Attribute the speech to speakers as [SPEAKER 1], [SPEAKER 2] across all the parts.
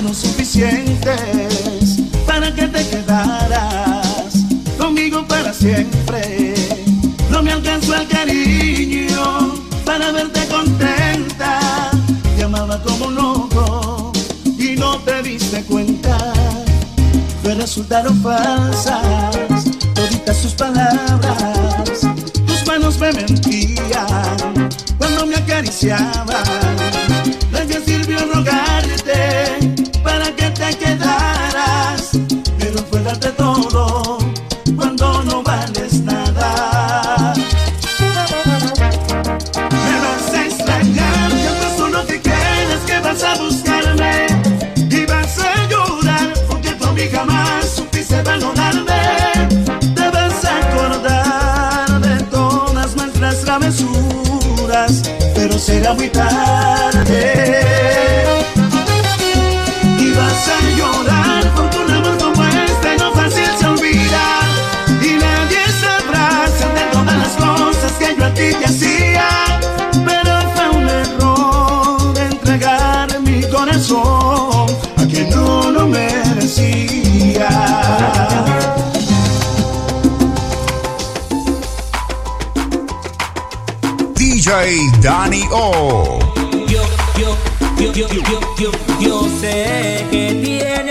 [SPEAKER 1] fueron suficientes para que te quedaras conmigo para siempre. No me alcanzó el cariño para verte contenta. Te amaba como un loco y no te diste cuenta. Me resultaron falsas toditas sus palabras. Tus manos me mentían cuando me acariciaban
[SPEAKER 2] Danny O.
[SPEAKER 3] Yo, yo, yo, yo, yo, yo, yo, yo sé que
[SPEAKER 4] tiene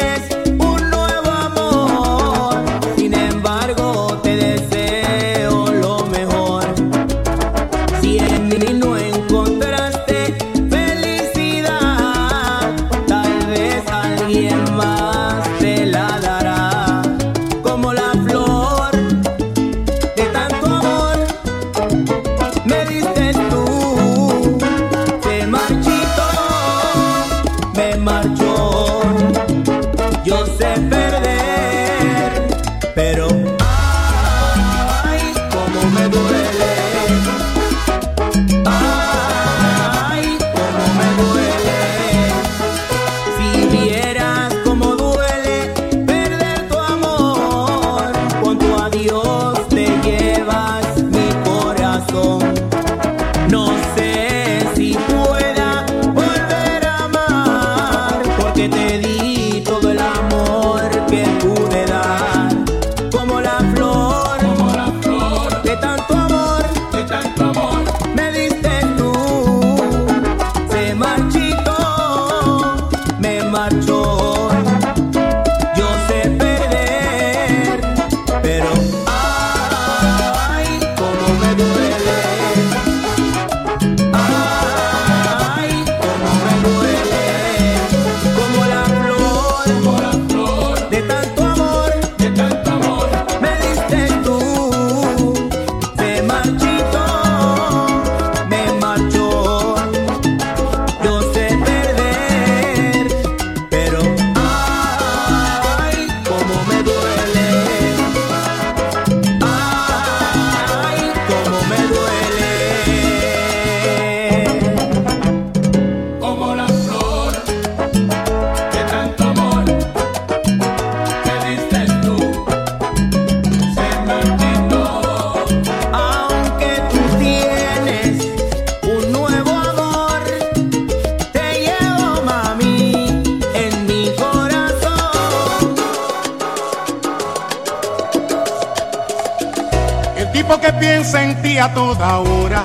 [SPEAKER 4] piensa en ti a toda hora,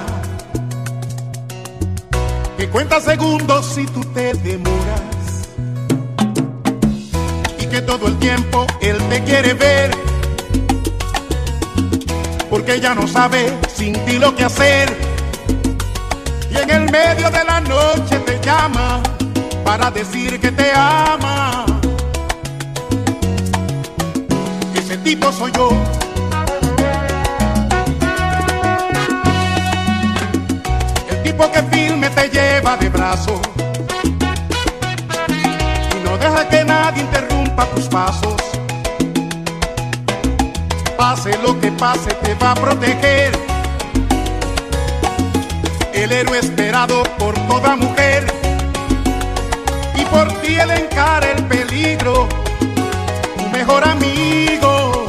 [SPEAKER 4] que cuenta segundos si tú te demoras, y que todo el tiempo él te quiere ver, porque ya no sabe sin ti lo que hacer, y en el medio de la noche te llama para decir que te ama. Ese tipo soy yo. Lleva de brazo y no deja que nadie interrumpa tus pasos. Pase lo que pase, te va a proteger. El héroe esperado por toda mujer y por ti él encara el peligro, tu mejor amigo.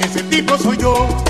[SPEAKER 4] Ese tipo soy yo.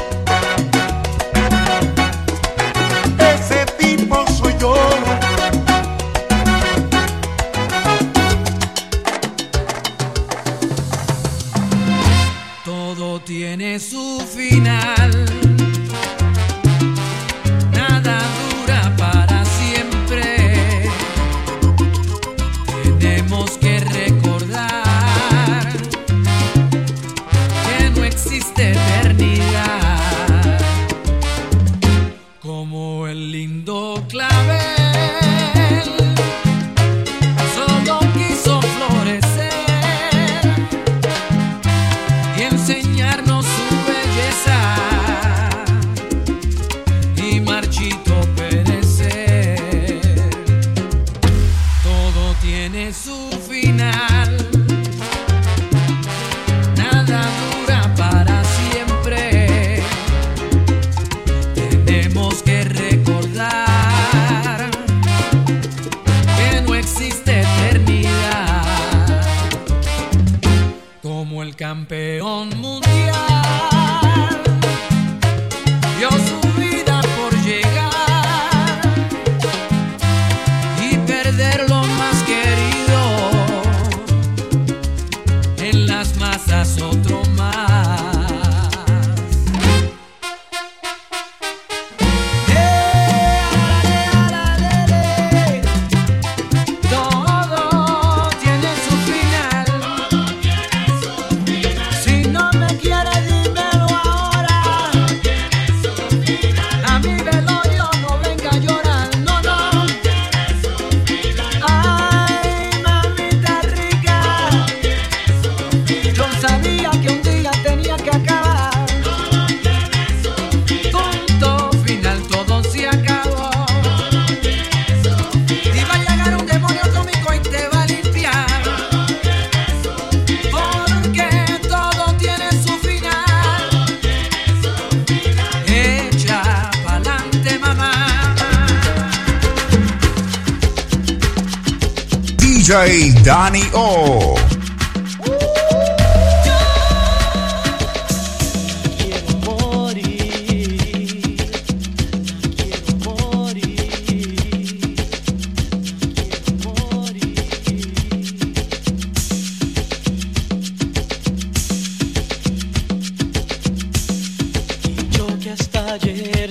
[SPEAKER 2] DJ Danny O.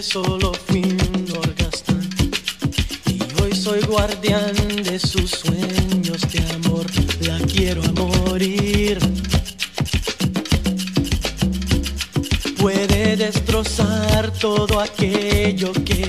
[SPEAKER 5] solo fui un y hoy soy guardián de sus todo aquello que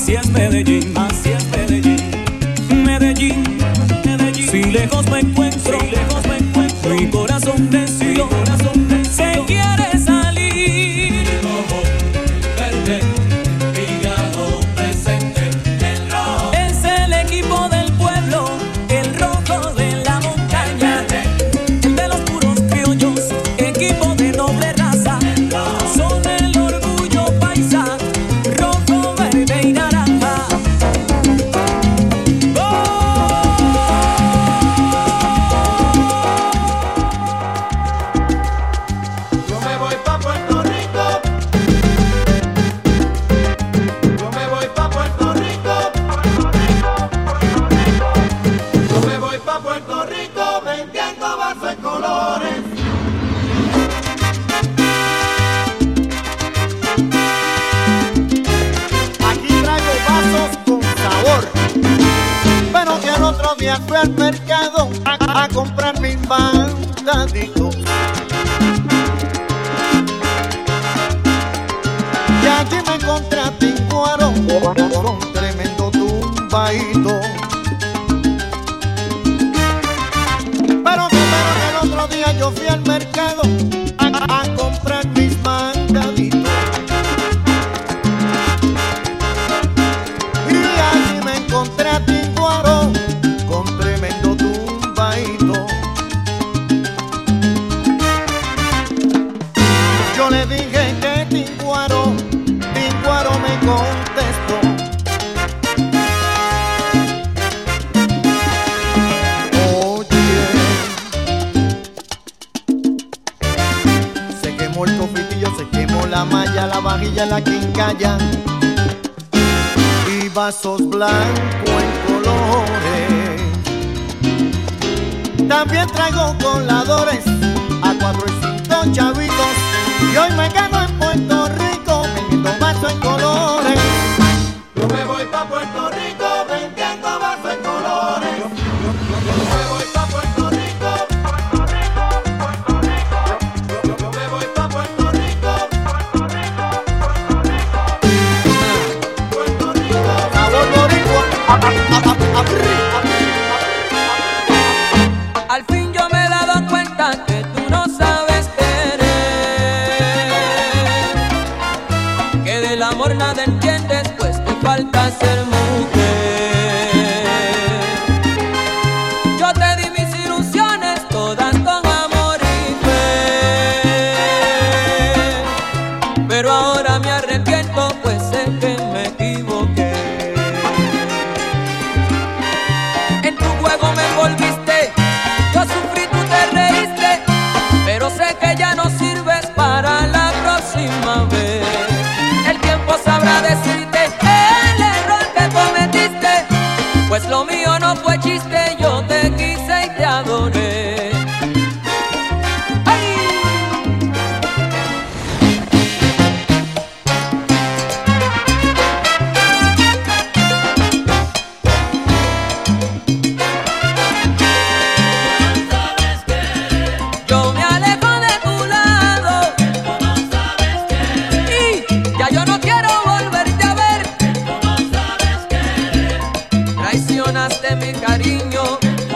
[SPEAKER 6] Así es Medellín, así Medellín. Medellín, Medellín. Si lejos me encuentro.
[SPEAKER 7] quemó el cofitillo, se quemó la malla, la vajilla, la quincalla y vasos blancos en colores. También traigo coladores a 400 chavitos y hoy me gano en Puerto Rico vendiendo vasos en colores.
[SPEAKER 6] cariño.